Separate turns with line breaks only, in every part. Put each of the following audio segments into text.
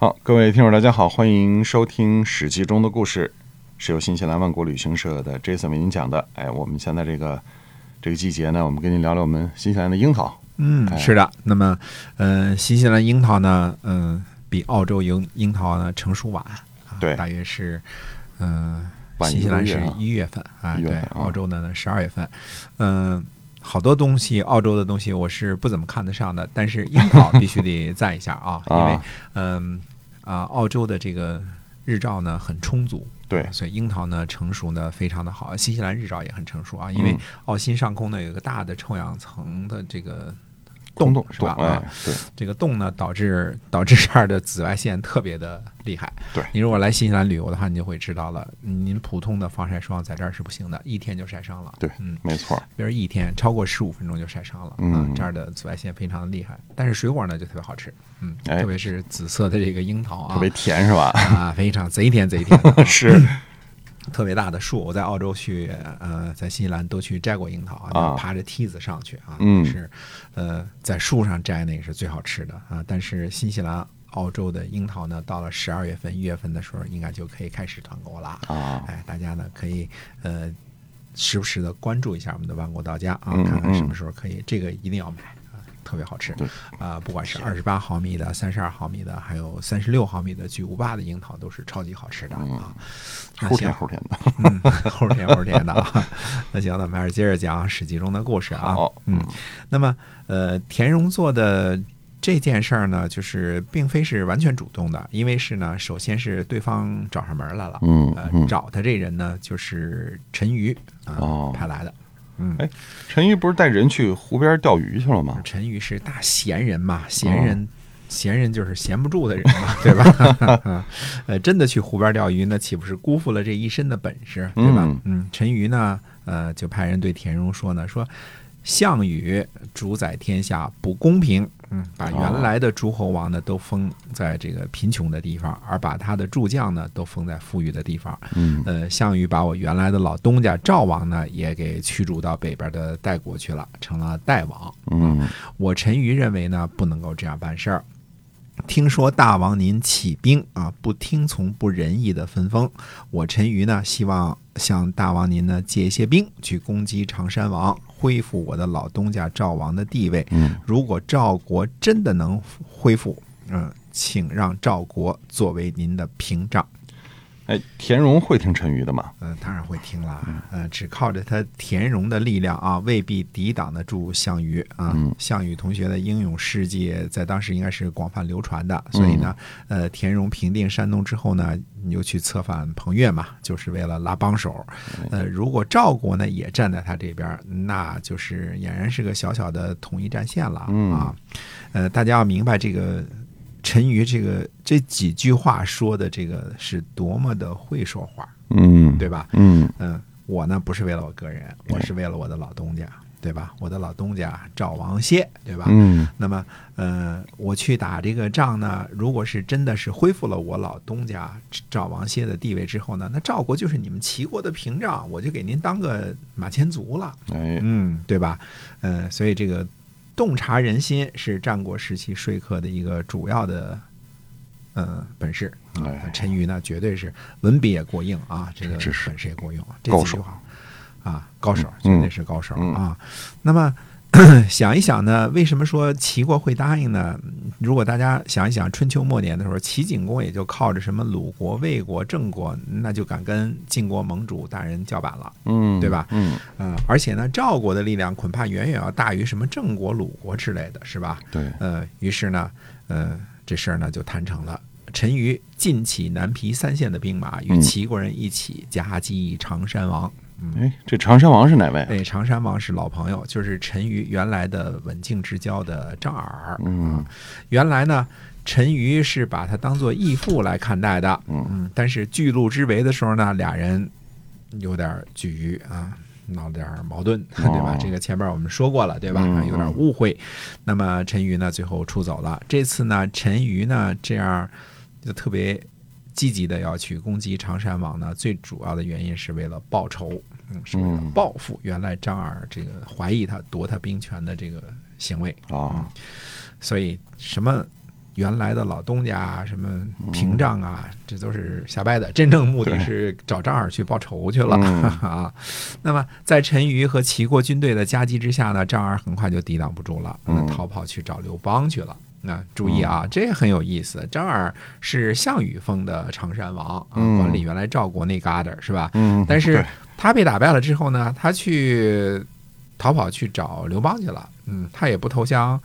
好，各位听众，大家好，欢迎收听《史记》中的故事，是由新西兰万国旅行社的 Jason 为您讲的。哎，我们现在这个这个季节呢，我们跟您聊聊我们新西兰的樱桃。
嗯，是的。那么，呃，新西兰樱桃呢，嗯、比澳洲樱樱桃呢成熟晚，啊
对
大约是，嗯、
晚
新西兰是一月份啊，对澳洲的呢十二月份，嗯、好多东西，澳洲的东西我是不怎么看得上的，但是樱桃必须得赞一下啊，因为
啊，
嗯啊，澳洲的这个日照呢很充足，
对
所以樱桃呢成熟呢非常的好。新西兰日照也很成熟啊，因为
嗯
澳新上空呢有一个大的臭氧层的这个
空洞
是吧？
对，
这个洞呢导致导致这儿的紫外线特别的厉害。
对
你如果来新西兰旅游的话，你就会知道了，您普通的防晒霜在这儿是不行的，一天就晒伤了。
对
嗯，
没错，
比如一天超过十五分钟就晒伤了，
嗯
啊，这儿的紫外线非常的厉害。但是水果呢就特别好吃，嗯，
哎
特别是紫色的这个樱桃啊，
特别甜是吧？
啊，非常贼甜贼甜
是，
特别大的树。我在澳洲去，呃，在新西兰都去摘过樱桃啊，
啊
爬着梯子上去啊，
嗯
是，呃，在树上摘那个是最好吃的啊。但是新西兰、澳洲的樱桃呢，到了十二月份、一月份的时候，应该就可以开始团购了。
啊，
哎，大家呢可以呃时不时的关注一下我们的万国到家啊，看看什么时候可以，这个一定要买啊，特别好吃
对
啊、不管是二十八毫米的、三十二毫米的，还有三十六毫米的巨无霸的樱桃，都是超级好吃的啊。那
齁
行
甜齁甜的。
嗯，齁甜齁甜的啊。那行，咱们还是接着讲《史记》中的故事啊。
好，
嗯，那么呃，田荣做的这件事儿呢，就是并非是完全主动的，因为是呢，首先是对方找上门来了，呃，
嗯嗯，
找他这人呢就是陈瑜啊、
哦
派来的。嗯，
哎陈瑜不是带人去湖边钓鱼去了吗？
陈瑜是大闲人嘛，闲人。闲人就是闲不住的人嘛，对吧？呃，真的去湖边钓鱼，那岂不是辜负了这一身的本事，对吧？
嗯
嗯，陈瑜呢，呃，就派人对田荣说呢，说项羽主宰天下不公平，嗯，把原来的诸侯王呢都封在这个贫穷的地方，而把他的诸将呢都封在富裕的地方。
嗯
呃，项羽把我原来的老东家赵王呢也给驱逐到北边的代国去了，成了代王。
嗯
我陈馀认为呢，不能够这样办事儿。听说大王您起兵啊，不听从不仁义的分封，我陈馀呢，希望向大王您呢借一些兵去攻击常山王，恢复我的老东家赵王的地位。
嗯
如果赵国真的能恢复，嗯、请让赵国作为您的屏障。
哎，田荣会听陈瑜的吗？
嗯、当然会听了。呃，只靠着他田荣的力量啊，未必抵挡得住项羽啊。
嗯
项羽同学的英勇事迹在当时应该是广泛流传的，所以呢，呃，田荣平定山东之后呢，你就去策反彭越嘛，就是为了拉帮手。呃，如果赵国呢也站在他这边，那就是俨然是个小小的统一战线了
嗯
啊。呃，大家要明白这个。陈瑜这个这几句话说的这个是多么的会说话，
嗯，
对吧？
嗯
嗯，我呢不是为了我个人，我是为了我的老东家，对吧？我的老东家赵王歇，对吧？
嗯
那么，呃，我去打这个仗呢，如果是真的是恢复了我老东家赵王歇的地位之后呢，那赵国就是你们齐国的屏障，我就给您当个马前卒了，
哎，
嗯，对吧？呃，所以这个洞察人心是战国时期说客的一个主要的呃本事。啊
哎
陈馀呢，绝对是文笔也过硬啊，这个本事也过硬啊，这
高手
几句话啊，高手，
嗯
绝对是高手
嗯
啊。那么 想一想呢，为什么说齐国会答应呢？如果大家想一想，春秋末年的时候，齐景公也就靠着什么鲁国、魏国、郑国，那就敢跟晋国盟主大人叫板了。
嗯，
对吧
嗯，
呃，而且呢，赵国的力量恐怕远远要大于什么郑国、鲁国之类的，是吧？
对，
呃，于是呢，呃，这事儿呢就谈成了。陈馀尽起南皮三县的兵马，与
嗯
齐国人一起夹击常山王。嗯，
哎，这常山王是哪位？
哎，常山王是老朋友，就是陈馀原来的文静之交的张耳。
嗯
原来呢，陈馀是把他当做义父来看待的。
嗯
嗯，但是巨鹿之围的时候呢，俩人有点拒啊。闹点矛盾，对吧
哦？
这个前面我们说过了，对吧？
嗯
有点误会。那么陈馀呢，最后出走了。这次呢，陈馀呢，这样就特别积极的要去攻击常山王呢，最主要的原因是为了报仇，嗯，是为了
嗯
报复原来张耳这个怀疑他夺他兵权的这个行为。
啊，
所以什么原来的老东家啊，什么屏障啊，这都是瞎掰的。真正目的是找张耳去报仇去了、
嗯
啊。那么在陈馀和齐国军队的夹击之下呢，张耳很快就抵挡不住了，
嗯
逃跑去找刘邦去了。那注意啊，这很有意思。张耳是项羽封的常山王啊，
嗯
管理原来赵国那旮瘩是吧？
嗯，
但是
对
他被打败了之后呢，他去逃跑去找刘邦去了。嗯，他也不投降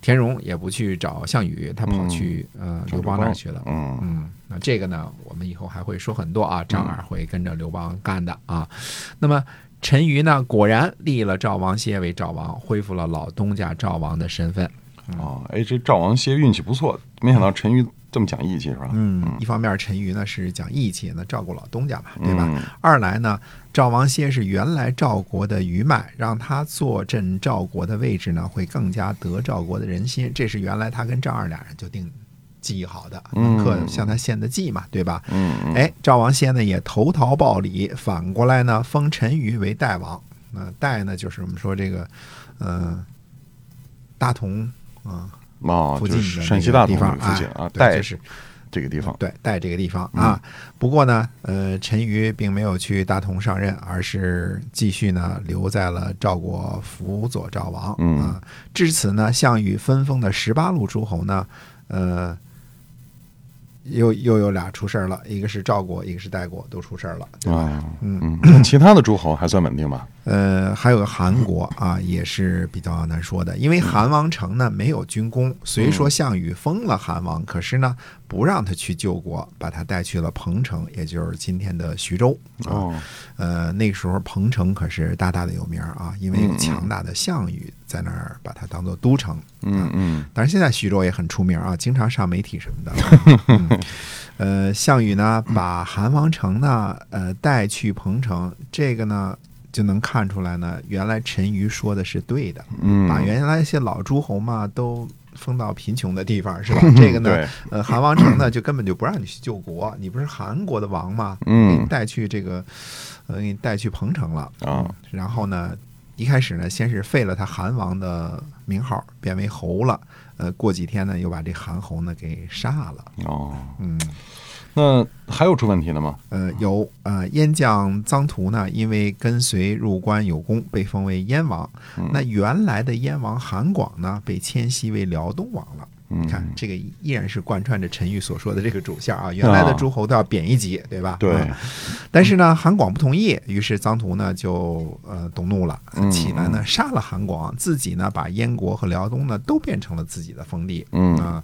田荣，也不去找项羽，他跑去、呃刘邦那儿去了。
嗯
嗯，那这个呢，我们以后还会说很多啊，张耳会跟着刘邦干的啊。那么陈馀呢，果然立了赵王歇为赵王，恢复了老东家赵王的身份。
哦，哎，这赵王歇运气不错，没想到陈馀这么讲义气是吧？
嗯，一方面陈馀呢是讲义气，那照顾老东家嘛，对吧？
嗯
二来呢，赵王歇是原来赵国的余脉，让他坐镇赵国的位置呢，会更加得赵国的人心。这是原来他跟赵二俩人就定计议好的，
嗯
客向他献的计嘛，对吧？
嗯嗯，
哎，赵王歇呢也投桃报李，反过来呢封陈馀为代王。那、代呢就是我们说这个，呃，大同啊、
哦，
附近的那
就是陕西
个地方
大同附近
哎
啊，
就是
这个地方，
对，带这个地方啊。不过呢，呃，陈馀并没有去大同上任，而是继续呢留在了赵国辅佐赵王。
嗯
啊，至此呢，项羽分封的十八路诸侯呢，呃，又又有俩出事儿了，一个是赵国，一个是代国，都出事儿了，对吧？
啊，
嗯
其他的诸侯还算稳定吧？
呃，还有个韩国啊，也是比较难说的，因为韩王城呢没有军功，虽说项羽封了韩王，可是呢不让他去救国，把他带去了彭城，也就是今天的徐州啊。
哦，
呃，那个时候彭城可是大大的有名啊，因为有强大的项羽在那儿把它当做都城。
嗯嗯
但是，现在徐州也很出名啊，经常上媒体什么的。嗯、呃，项羽呢，把韩王城呢，呃，带去彭城，这个呢，就能看出来呢，原来陈瑜说的是对的，
嗯，
把原来一些老诸侯嘛都封到贫穷的地方，是吧？这个呢，呃，韩王城呢，就根本就不让你去救国，你不是韩国的王吗？
嗯
给你带去这个，呃，给你带去彭城了
啊。
然后呢，一开始呢，先是废了他韩王的名号，变为侯了。呃，过几天呢，又把这韩侯呢给杀了。
哦，
嗯，
那还有出问题的吗？
呃，有呃，燕将臧荼呢，因为跟随入关有功，被封为燕王。
嗯
那原来的燕王韩广呢，被迁徙为辽东王了。
嗯
你看，这个依然是贯穿着陈玉所说的这个主线啊。原来的诸侯都要贬一级，对吧？
对
嗯但是呢，韩广不同意，于是臧荼呢就呃动怒了，
嗯
起来呢杀了韩广，自己呢把燕国和辽东呢都变成了自己的封地。
嗯
啊，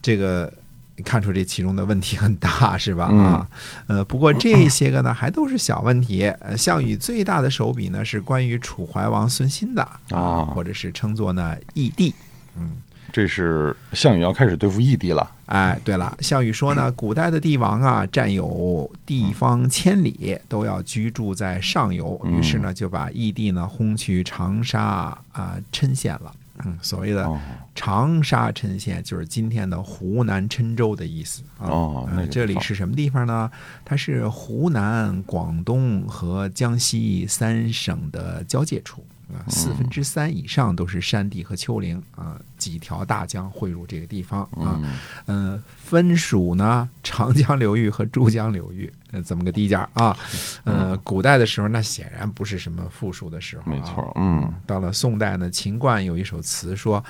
这个你看出这其中的问题很大，是吧？
嗯
啊，呃，不过这些个呢还都是小问题。呃，项羽最大的手笔呢是关于楚怀王孙欣的
啊
或者是称作呢义帝。
嗯这是项羽要开始对付异帝了。
哎，对了，项羽说呢，古代的帝王啊，占有地方千里，都要居住在上游，
嗯
于是呢，就把义帝呢轰去长沙啊郴县了。嗯，所谓的
哦
长沙郴县就是今天的湖南郴州的意思啊。
哦，那
这里是什么地方呢？它是湖南、广东和江西三省的交界处啊，四分之三以上都是山地和丘陵啊，几条大江汇入这个地方啊。
嗯
嗯，分属呢长江流域和珠江流域，呃，怎么个低价啊。呃，古代的时候，那显然不是什么富庶的时候、啊，
没错，嗯
到了宋代呢，秦观有一首词说：“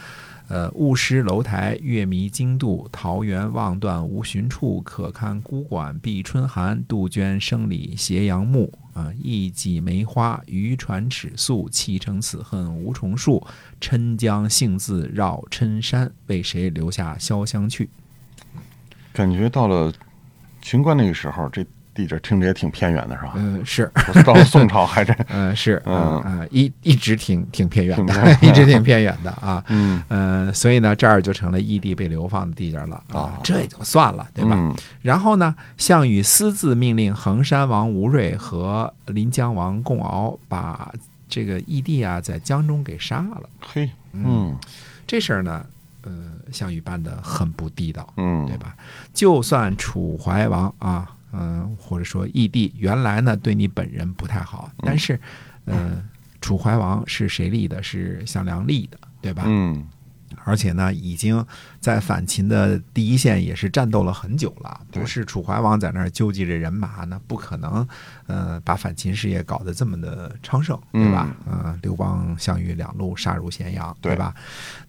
呃，雾失楼台，月迷津渡，桃源望断无寻处。可堪孤馆闭春寒，杜鹃声里斜阳暮。啊，一骑梅花，渔船尺素，砌成此恨无重数。郴江幸自绕郴山，为谁留下潇湘去？”
感觉到了秦观那个时候，这地界听着也挺偏远的，是吧？
嗯、是，
到了宋朝还这，
嗯、是，
嗯
嗯、呃一一直挺挺偏远的
远，
一直挺偏远的啊。
嗯
呃，所以呢，这儿就成了异地被流放的地界了
啊
啊，这也就算了，对吧？
嗯
然后呢，项羽私自命令衡山王吴芮和临江王共敖把这个义帝啊在江中给杀了。
嘿，嗯
这事儿呢，呃，项羽办的很不地道，
嗯，
对吧？就算楚怀王啊，嗯、或者说异地原来呢对你本人不太好，但是，呃，楚怀王是谁立的？是项梁立的，对吧？
嗯
而且呢，已经在反秦的第一线也是战斗了很久了，
对
不是楚怀王在那儿纠集着人马，那不可能，呃，把反秦事业搞得这么的昌盛，对吧？嗯、刘邦、项羽两路杀入咸阳，
对
吧？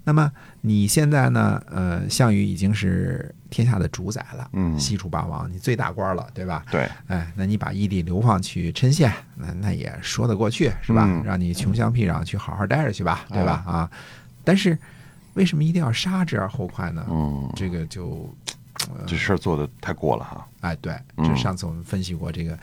那么你现在呢？呃，项羽已经是天下的主宰了，
嗯
西楚霸王，你最大官了，对吧？
对，
哎，那你把义弟流放去郴县，那那也说得过去，是吧？
嗯
让你穷乡僻壤去好好待着去吧，对吧？啊，但是为什么一定要杀之而后快呢？
嗯，
这个就，
这事儿做的太过了哈。
哎，对，
嗯
这上次我们分析过，这个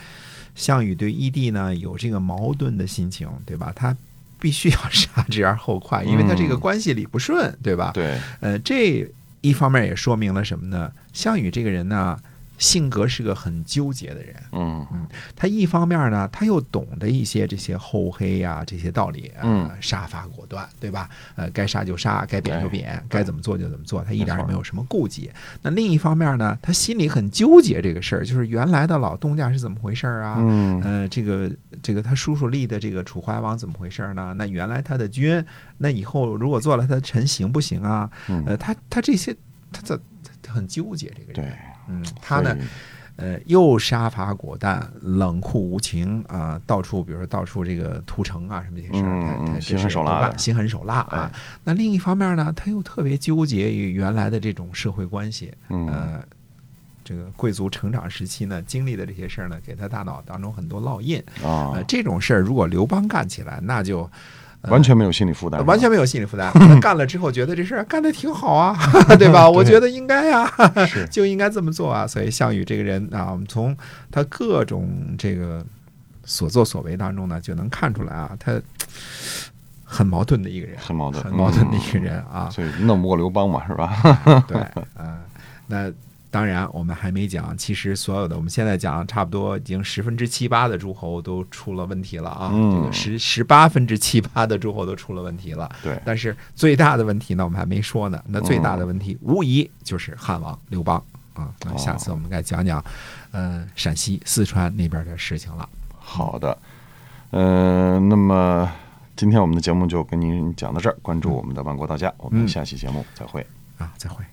项羽对义帝呢有这个矛盾的心情，对吧？他必须要杀之而后快，因为他这个
嗯
关系理不顺，对吧？
对，
呃，这一方面也说明了什么呢？项羽这个人呢，性格是个很纠结的人。
嗯嗯
他一方面呢，他又懂得一些这些厚黑呀、这些道理，
嗯
呃，杀伐果断，对吧？呃，该杀就杀，该贬就贬，该怎么做就怎么做，他一点也没有什么顾忌。那另一方面呢，他心里很纠结这个事儿，就是原来的老东家是怎么回事儿啊？
嗯
呃，这个这个他叔叔立的这个楚怀王怎么回事儿呢？那原来他的君，那以后如果做了他的臣行不行啊？
嗯，
呃，他他这些，他这他很纠结这个人。
对，
嗯，他呢呃，又杀伐果断、冷酷无情啊、到处比如说到处这个屠城啊什么这些事儿，
心狠手辣
心狠手辣啊
哎。
那另一方面呢，他又特别纠结于原来的这种社会关系，
嗯
呃。这个贵族成长时期呢，经历的这些事儿呢，给他大脑当中很多烙印。
啊
呃，，这种事儿如果刘邦干起来，那就、呃
完全没有心理负担，
完全没有心理负担。他 干了之后，觉得这事儿干得挺好啊，对吧？我觉得应该呀、
是
就应该这么做啊。所以项羽这个人啊，我们从他各种这个所作所为当中呢，就能看出来啊，他很矛盾的一个人，
很矛盾
很矛盾的一个人啊。
所以弄不过刘邦嘛，是吧？
对，嗯、那。当然，我们还没讲，其实所有的我们现在讲，差不多已经十分之七八的诸侯都出了问题了啊。
嗯
这个十十八分之七八的诸侯都出了问题了。
对，
但是最大的问题呢，我们还没说呢。那最大的问题无疑就是汉王刘邦啊。那下次我们该讲讲，呃，陕西、四川那边的事情了。
好的，呃，那么今天我们的节目就跟您讲到这儿，关注我们的万国到家，我们
嗯
下期节目再会。
啊，再会。